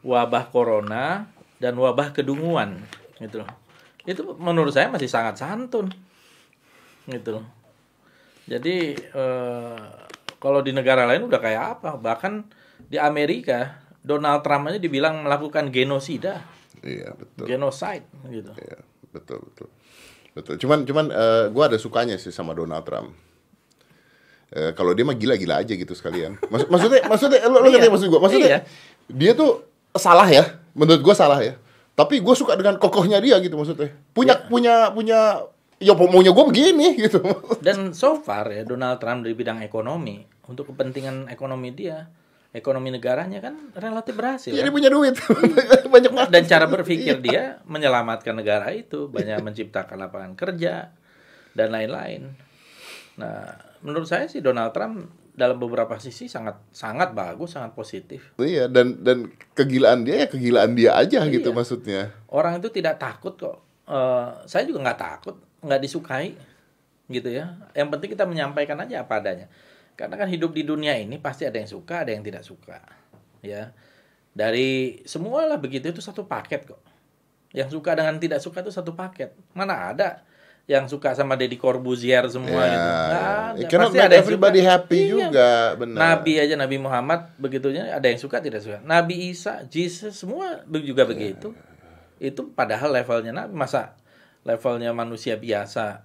Wabah corona dan wabah kedunguan gitu loh. Itu menurut saya masih sangat santun. Gitu. Jadi eh, kalau di negara lain udah kayak apa? Bahkan di Amerika Donald Trump aja dibilang melakukan genosida, iya betul. genocide gitu. Iya, betul betul. Betul. Cuman cuman eh, gua ada sukanya sih sama Donald Trump. Eh, kalau dia mah gila-gila aja gitu sekalian. Maksud, maksudnya maksudnya lo, lo ngerti Iya. maksud gua? Maksudnya Iya. dia tuh salah ya. Menurut gua salah ya. Tapi gua suka dengan kokohnya dia gitu maksudnya. Punya Iya. punya punya ya maunya gua begini gitu. Dan so far ya Donald Trump di bidang ekonomi untuk kepentingan ekonomi dia, ekonomi negaranya kan relatif berhasil. Jadi kan? punya duit. Banyak banget. dan cara berpikir dia menyelamatkan negara itu banyak menciptakan lapangan kerja dan lain-lain. Nah, menurut saya sih Donald Trump dalam beberapa sisi sangat sangat bagus, sangat positif. Iya dan dan kegilaan dia ya kegilaan dia aja gitu Iya. maksudnya. Orang itu tidak takut kok. Eh, saya juga nggak takut, nggak disukai, gitu ya. Yang penting kita menyampaikan aja apa adanya. Karena kan hidup di dunia ini pasti ada yang suka, ada yang tidak suka, ya. Dari semua lah begitu itu satu paket kok. Yang suka dengan tidak suka itu satu paket. Mana ada yang suka sama Deddy Corbuzier semua Ya, gitu. Ya. It cannot Pasti ada everybody suka. happy Iya. juga, benar. Nabi aja Nabi Muhammad begitunya ada yang suka tidak suka. Nabi Isa, Jesus semua juga begitu. Itu padahal levelnya Nabi masa levelnya manusia biasa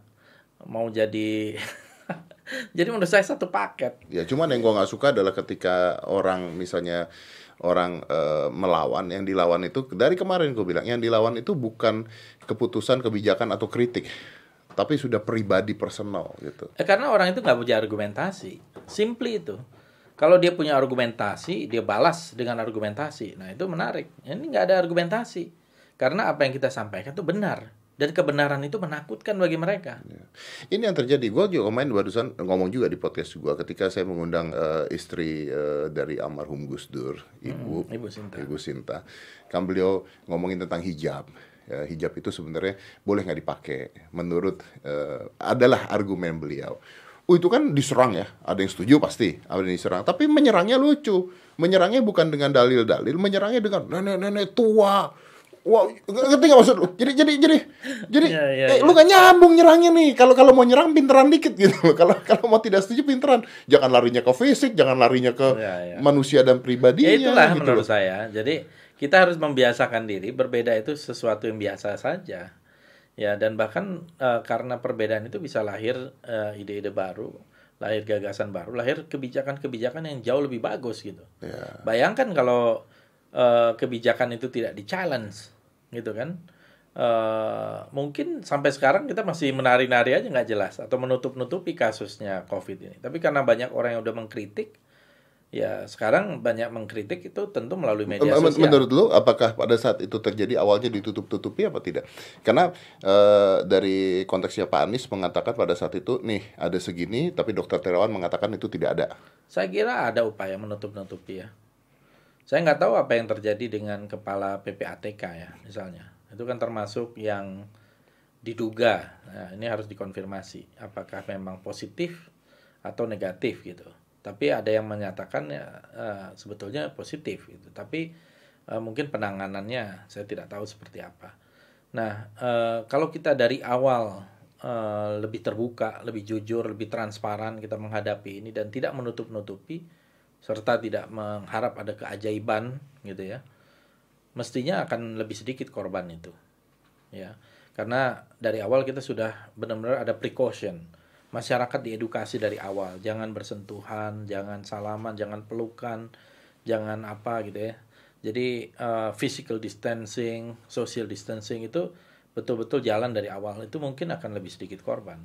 mau jadi jadi menurut saya satu paket. Ya cuman yang gua nggak suka adalah ketika orang misalnya orang eh, melawan yang dilawan itu dari kemarin gue bilang yang dilawan itu bukan keputusan kebijakan atau kritik tapi sudah pribadi personal gitu. Eh, karena orang itu nggak punya argumentasi. Simply itu. Kalau dia punya argumentasi, dia balas dengan argumentasi. Nah itu menarik. Ini nggak ada argumentasi. Karena apa yang kita sampaikan itu benar. Dan kebenaran itu menakutkan bagi mereka. Ini yang terjadi. Gue juga main barusan ngomong juga di podcast gue ketika saya mengundang eh, istri eh, dari almarhum Gus Dur, ibu Ibu Sinta. Ibu Sinta. Kan beliau ngomongin tentang hijab. Ya, hijab itu sebenarnya boleh nggak dipakai. Menurut eh, adalah argumen beliau. Oh itu kan diserang ya. Ada yang setuju pasti. Ada yang diserang. Tapi menyerangnya lucu. Menyerangnya bukan dengan dalil-dalil. Menyerangnya dengan nenek-nenek tua. Wah, ngerti nggak maksud lu? Jadi jadi jadi jadi Iya, iya, eh, iya. lu gak nyambung nyerangnya nih. Kalau kalau mau nyerang pinteran dikit gitu. Kalau kalau mau tidak setuju pinteran. Jangan larinya ke fisik, jangan larinya ke Iya, iya. manusia dan pribadinya. Ya itulah gitu menurut loh. saya. Jadi kita harus membiasakan diri berbeda itu sesuatu yang biasa saja. Ya dan bahkan eh, karena perbedaan itu bisa lahir eh, ide-ide baru, lahir gagasan baru, lahir kebijakan-kebijakan yang jauh lebih bagus gitu. Ya. Bayangkan kalau eh, kebijakan itu tidak di-challenge gitu kan. Eh, mungkin sampai sekarang kita masih menari-nari aja nggak jelas atau menutup-nutupi kasusnya COVID ini. Tapi karena banyak orang yang udah mengkritik, ya sekarang banyak mengkritik itu tentu melalui media Men- sosial. Menurut lu apakah pada saat itu terjadi awalnya ditutup-tutupi apa tidak? Karena eh, dari konteksnya Pak Anies mengatakan pada saat itu nih ada segini tapi dokter Terawan mengatakan itu tidak ada. Saya kira ada upaya menutup-nutupi ya. Saya nggak tahu apa yang terjadi dengan kepala PPATK ya misalnya. Itu kan termasuk yang diduga. Nah, ini harus dikonfirmasi apakah memang positif atau negatif gitu. Tapi ada yang menyatakan ya eh, sebetulnya positif gitu. Tapi eh, mungkin penanganannya saya tidak tahu seperti apa. Nah, eh, kalau kita dari awal eh, lebih terbuka, lebih jujur, lebih transparan kita menghadapi ini dan tidak menutup-nutupi serta tidak mengharap ada keajaiban gitu ya. Mestinya akan lebih sedikit korban itu. Ya. Karena dari awal kita sudah benar-benar ada precaution. Masyarakat diedukasi dari awal, jangan bersentuhan, jangan salaman, jangan pelukan, jangan apa gitu ya. Jadi eh, physical distancing, social distancing itu betul-betul jalan dari awal itu mungkin akan lebih sedikit korban.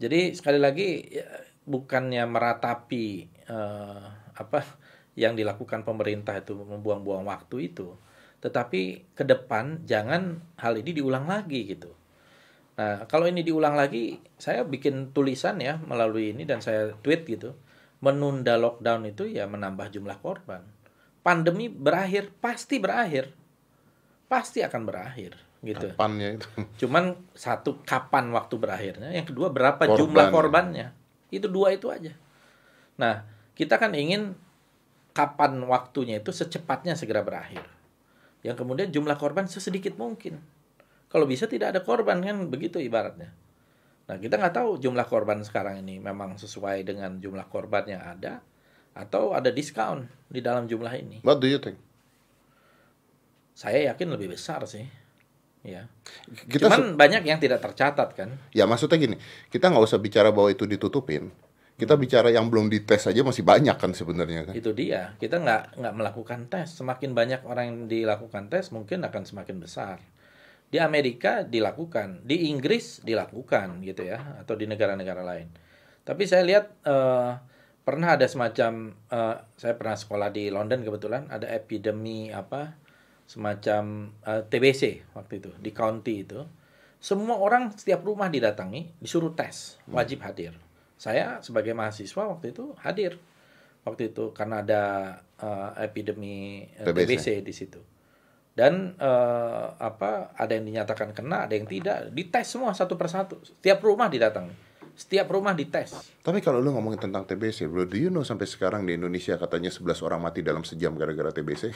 Jadi sekali lagi ya, bukannya meratapi eh, apa yang dilakukan pemerintah itu membuang-buang waktu itu, tetapi ke depan jangan hal ini diulang lagi gitu. Nah, kalau ini diulang lagi, saya bikin tulisan ya melalui ini dan saya tweet gitu. Menunda lockdown itu ya menambah jumlah korban. Pandemi berakhir, pasti berakhir. Pasti akan berakhir gitu. Kapannya itu? Cuman satu kapan waktu berakhirnya, yang kedua berapa Korban. jumlah korbannya. Itu dua itu aja. Nah, kita kan ingin kapan waktunya itu secepatnya segera berakhir. Yang kemudian jumlah korban sesedikit mungkin. Kalau bisa tidak ada korban kan begitu ibaratnya. Nah, kita nggak tahu jumlah korban sekarang ini memang sesuai dengan jumlah korban yang ada atau ada diskon di dalam jumlah ini. What do you think? Saya yakin lebih besar sih. Ya. Kita Cuman banyak yang tidak tercatat kan. Ya maksudnya gini, kita nggak usah bicara bahwa itu ditutupin. Kita bicara yang belum dites aja masih banyak kan sebenarnya kan. itu dia kita nggak nggak melakukan tes semakin banyak orang yang dilakukan tes mungkin akan semakin besar di Amerika dilakukan di Inggris dilakukan gitu ya atau di negara-negara lain. Tapi saya lihat eh, pernah ada semacam eh, saya pernah sekolah di London kebetulan ada epidemi apa semacam eh, TBC waktu itu di county itu. Semua orang setiap rumah didatangi disuruh tes wajib hadir. Saya sebagai mahasiswa waktu itu hadir. Waktu itu karena ada uh, epidemi uh, TBC. TBC di situ. Dan uh, apa ada yang dinyatakan kena, ada yang tidak, dites semua satu persatu. Setiap rumah didatangi. Setiap rumah dites. Tapi kalau lu ngomongin tentang TBC, bro, do you know sampai sekarang di Indonesia katanya 11 orang mati dalam sejam gara-gara TBC?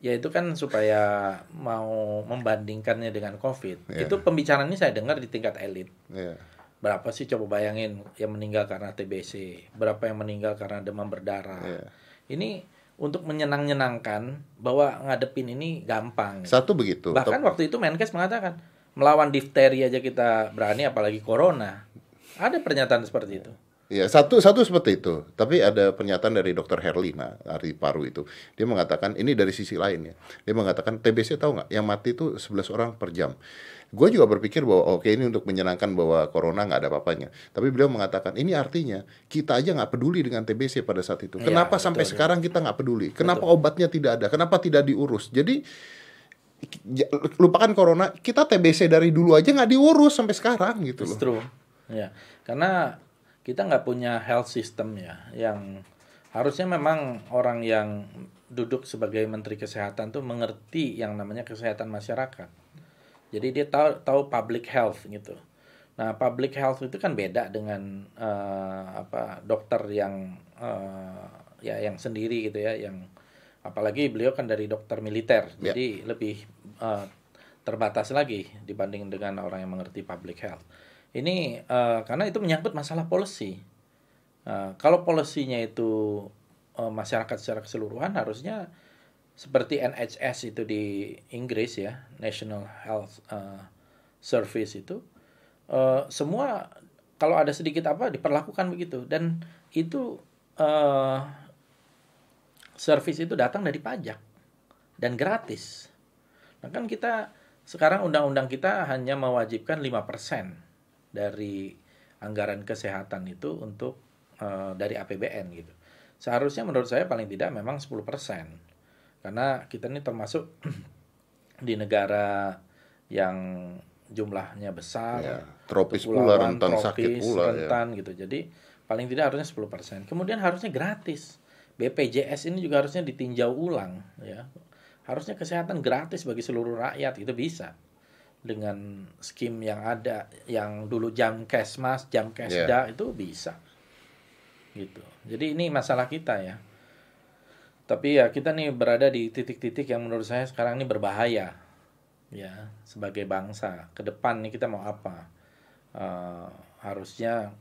Ya itu kan supaya mau membandingkannya dengan COVID. Iya. Itu pembicaraan ini saya dengar di tingkat elit. Ya. Berapa sih coba bayangin yang meninggal karena TBC, berapa yang meninggal karena demam berdarah. Iya. Ini untuk menyenang-nyenangkan bahwa ngadepin ini gampang. Satu begitu. Bahkan waktu itu Menkes mengatakan melawan difteri aja kita berani apalagi corona. Ada pernyataan seperti itu. Ya, satu satu seperti itu. Tapi ada pernyataan dari Dr. Herlina dari paru itu. Dia mengatakan ini dari sisi lain ya. Dia mengatakan TBC tahu nggak? Yang mati itu 11 orang per jam. Gue juga berpikir bahwa oke ini untuk menyenangkan bahwa corona nggak ada apa-apanya. Tapi beliau mengatakan ini artinya kita aja nggak peduli dengan TBC pada saat itu. Iya, Kenapa betul, sampai betul. sekarang kita nggak peduli? Kenapa obatnya tidak ada? Kenapa tidak diurus? Jadi lupakan corona, kita TBC dari dulu aja nggak diurus sampai sekarang gitu loh. Justru, ya, karena kita nggak punya health system ya, yang harusnya memang orang yang duduk sebagai menteri kesehatan tuh mengerti yang namanya kesehatan masyarakat. Jadi dia tahu tahu public health gitu. Nah, public health itu kan beda dengan eh, apa dokter yang eh, ya yang sendiri gitu ya, yang apalagi beliau kan dari dokter militer, Ya. jadi lebih eh, terbatas lagi dibanding dengan orang yang mengerti public health. Ini eh, karena itu menyangkut masalah policy. Eh, kalau polisinya itu eh, masyarakat secara keseluruhan harusnya seperti NHS itu di Inggris ya, National Health eh, Service itu eh, semua kalau ada sedikit apa diperlakukan begitu dan itu eh service itu datang dari pajak dan gratis. Nah kan kita sekarang undang-undang kita hanya mewajibkan 5% dari anggaran kesehatan itu untuk eh, dari APBN gitu. Seharusnya menurut saya paling tidak memang 10%. Karena kita ini termasuk di negara yang jumlahnya besar, Ya, tropis pula, rentan sakit tropis, pula, ya. rentan gitu. Jadi paling tidak harusnya 10%. Kemudian harusnya gratis. BPJS ini juga harusnya ditinjau ulang ya. Harusnya kesehatan gratis bagi seluruh rakyat itu bisa. Dengan skim yang ada yang dulu jam kesmas, jam kesda itu bisa. Gitu. Jadi ini masalah kita ya. Tapi ya kita nih berada di titik-titik yang menurut saya sekarang ini berbahaya ya sebagai bangsa ke depan nih kita mau apa Eh, harusnya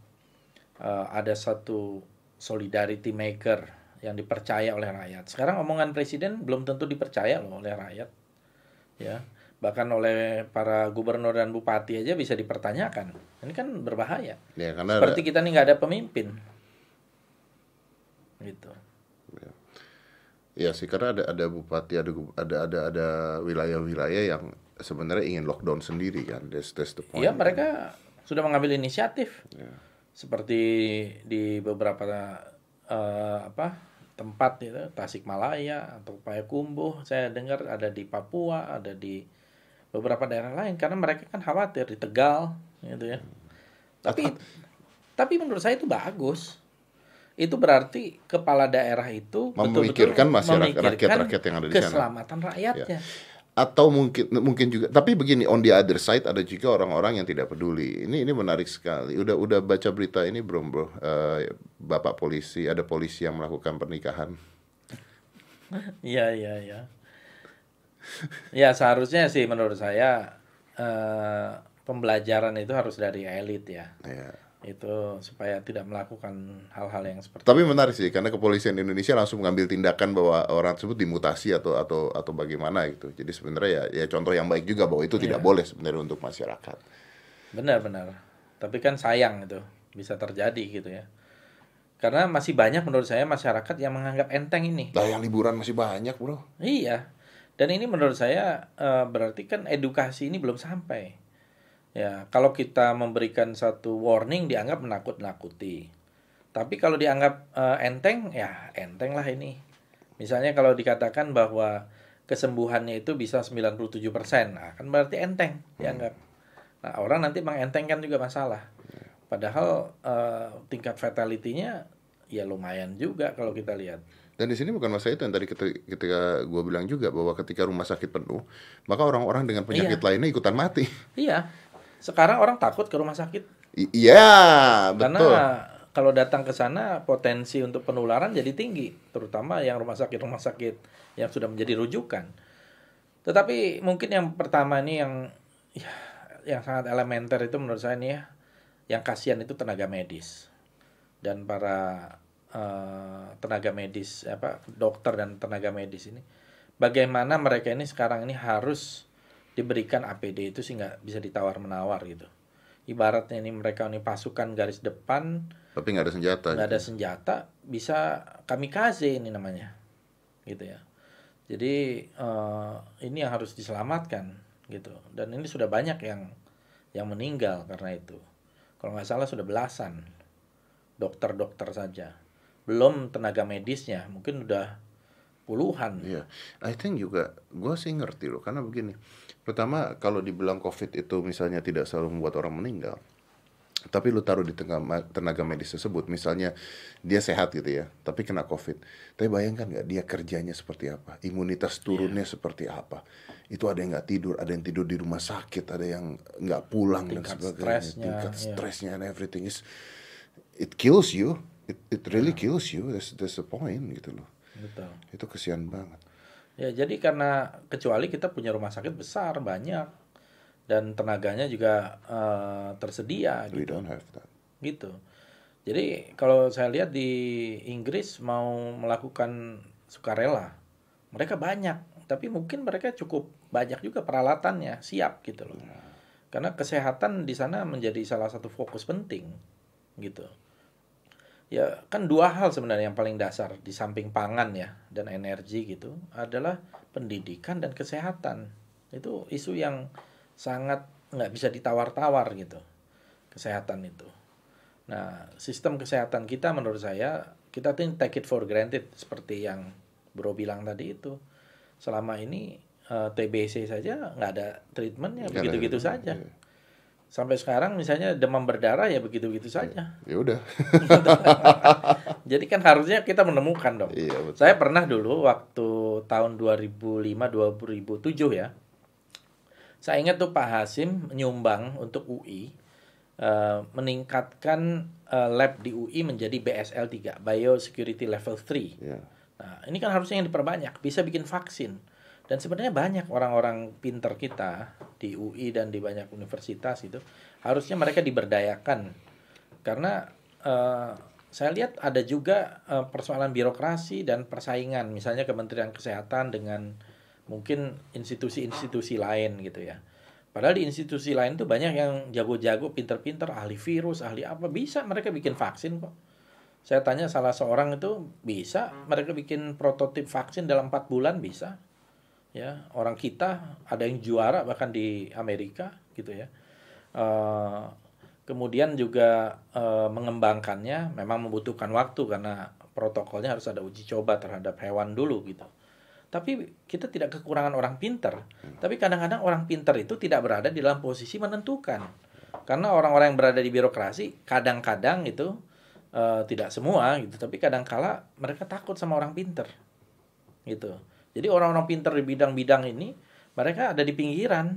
eh, ada satu solidarity maker yang dipercaya oleh rakyat sekarang omongan presiden belum tentu dipercaya loh oleh rakyat ya bahkan oleh para gubernur dan bupati aja bisa dipertanyakan ini kan berbahaya Ya, karena ada- seperti kita nih nggak ada pemimpin gitu Iya sih karena ada ada bupati ada ada ada ada wilayah-wilayah yang sebenarnya ingin lockdown sendiri kan. That's, that's the point. Iya mereka sudah mengambil inisiatif Ya. seperti di beberapa eh, apa tempat itu Tasikmalaya atau Payakumbuh saya dengar ada di Papua ada di beberapa daerah lain karena mereka kan khawatir di Tegal gitu ya tapi tapi menurut saya itu bagus itu berarti kepala daerah itu Memikirkan masyarakat- rakyat-rakyat yang ada di sana. keselamatan rakyatnya Atau mungkin mungkin juga tapi begini on the other side ada juga orang-orang yang tidak peduli. Ini ini menarik sekali. Udah udah baca berita ini belum bro? Eh, Bapak polisi ada polisi yang melakukan pernikahan. Iya iya iya. Ya seharusnya sih menurut saya eh, pembelajaran itu harus dari elit ya. Ya. Itu supaya tidak melakukan hal-hal yang seperti Tapi menarik sih karena kepolisian Indonesia langsung mengambil tindakan bahwa orang tersebut dimutasi atau atau atau bagaimana gitu. Jadi sebenarnya ya ya contoh yang baik juga bahwa itu tidak boleh sebenarnya untuk masyarakat. benar-benar. Tapi kan sayang itu bisa terjadi gitu ya. Karena masih banyak menurut saya masyarakat yang menganggap enteng ini. Lah yang liburan masih banyak, Bro. Iya. Dan ini menurut saya eh, berarti kan edukasi ini belum sampai. Ya, kalau kita memberikan satu warning dianggap menakut-nakuti. Tapi kalau dianggap eh, enteng, ya enteng lah ini. Misalnya kalau dikatakan bahwa kesembuhannya itu bisa 97%, nah, kan berarti enteng dianggap. Nah, orang nanti mengentengkan juga masalah. Padahal eh, tingkat fatality-nya ya lumayan juga kalau kita lihat. Dan di sini bukan masalah itu yang tadi ketika, gue bilang juga bahwa ketika rumah sakit penuh, maka orang-orang dengan penyakit Iya. lainnya ikutan mati. Iya. Sekarang orang takut ke rumah sakit I- Iya, karena betul. kalau datang ke sana potensi untuk penularan jadi tinggi, terutama yang rumah sakit-rumah sakit yang sudah menjadi rujukan. Tetapi mungkin yang pertama ini yang ya, yang sangat elementer itu menurut saya ini ya, yang kasihan itu tenaga medis dan para eh, tenaga medis apa dokter dan tenaga medis ini bagaimana mereka ini sekarang ini harus diberikan APD itu sih nggak bisa ditawar menawar gitu ibaratnya ini mereka ini pasukan garis depan Tapi nggak ada senjata. nggak ada gitu. senjata bisa kamikaze ini namanya gitu ya jadi eh, ini yang harus diselamatkan gitu dan ini sudah banyak yang yang meninggal karena itu kalau nggak salah sudah belasan dokter-dokter saja belum tenaga medisnya mungkin udah puluhan Iya, I think juga gue sih ngerti loh karena begini. Pertama kalau dibilang COVID itu misalnya tidak selalu membuat orang meninggal, tapi lu taruh di tengah tenaga medis tersebut, misalnya dia sehat gitu ya, tapi kena COVID. Tapi bayangkan nggak dia kerjanya seperti apa, imunitas turunnya seperti apa. Itu ada yang nggak tidur, ada yang tidur di rumah sakit, ada yang nggak pulang dan Tingkat sebagainya. stresnya, Tingkat iya. stresnya and everything is it kills you. It, it really kills you. That's, that's the point gitu loh. betul Itu kesian banget. Ya, jadi karena kecuali kita punya rumah sakit besar banyak dan tenaganya juga eh, tersedia We gitu. don't have that. Gitu. Jadi kalau saya lihat di Inggris mau melakukan sukarela, mereka banyak, tapi mungkin mereka cukup banyak juga peralatannya, siap gitu loh. Karena kesehatan di sana menjadi salah satu fokus penting gitu. Ya, kan dua hal sebenarnya yang paling dasar di samping pangan ya dan energi gitu adalah pendidikan dan kesehatan. Itu isu yang sangat nggak bisa ditawar-tawar gitu. Kesehatan itu. Nah, sistem kesehatan kita menurut saya kita tuh take it for granted seperti yang Bro bilang tadi itu. Selama ini eh, TBC saja nggak ada treatmentnya begitu-gitu saja. iya. Sampai sekarang misalnya demam berdarah ya begitu-gitu saja. Ya udah. Jadi kan harusnya kita menemukan dong. Iya betul. Saya pernah dulu waktu tahun 2005 2007 ya. Saya ingat tuh Pak Hasim menyumbang untuk UI eh, meningkatkan eh, lab di UI menjadi BSL 3, Biosecurity Level 3. Ya. Nah, ini kan harusnya yang diperbanyak, bisa bikin vaksin. Dan sebenarnya banyak orang-orang pinter kita di UI dan di banyak universitas itu harusnya mereka diberdayakan. Karena eh, saya lihat ada juga eh, persoalan birokrasi dan persaingan, misalnya Kementerian Kesehatan dengan mungkin institusi-institusi lain gitu ya. Padahal di institusi lain tuh banyak yang jago-jago, pinter-pinter, ahli virus, ahli apa bisa mereka bikin vaksin kok. Saya tanya salah seorang itu bisa mereka bikin prototip vaksin dalam empat bulan bisa. Ya, orang kita ada yang juara bahkan di Amerika gitu ya. Eh, kemudian juga eh, mengembangkannya memang membutuhkan waktu karena protokolnya harus ada uji coba terhadap hewan dulu gitu. Tapi kita tidak kekurangan orang pinter. Tapi kadang-kadang orang pinter itu tidak berada di dalam posisi menentukan. Karena orang-orang yang berada di birokrasi kadang-kadang itu eh, tidak semua gitu, tapi kadang-kala mereka takut sama orang pinter. Gitu. Jadi orang-orang pinter di bidang-bidang ini mereka ada di pinggiran.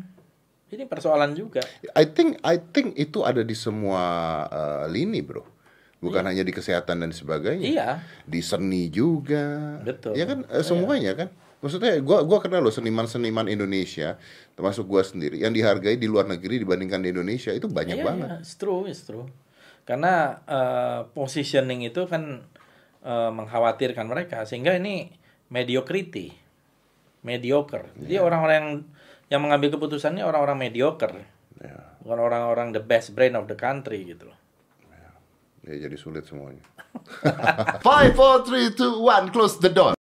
Ini persoalan juga. I think I think itu ada di semua uh, lini, Bro. Bukan hanya di kesehatan dan sebagainya. Iya, Di seni juga. Betul. Ya kan eh, semuanya kan. Maksudnya gua gua kenal loh seniman-seniman Indonesia termasuk gua sendiri yang dihargai di luar negeri dibandingkan di Indonesia itu banyak iya, banget. iya, it's true, it's true. Karena eh, positioning itu kan eh, mengkhawatirkan mereka sehingga ini mediocrity, mediocre. Jadi Iya. orang-orang yang yang mengambil keputusannya orang-orang mediocre, Ya, bukan orang-orang the best brain of the country gitu loh. ya jadi sulit semuanya. Five, four, three, two, one. Close the door.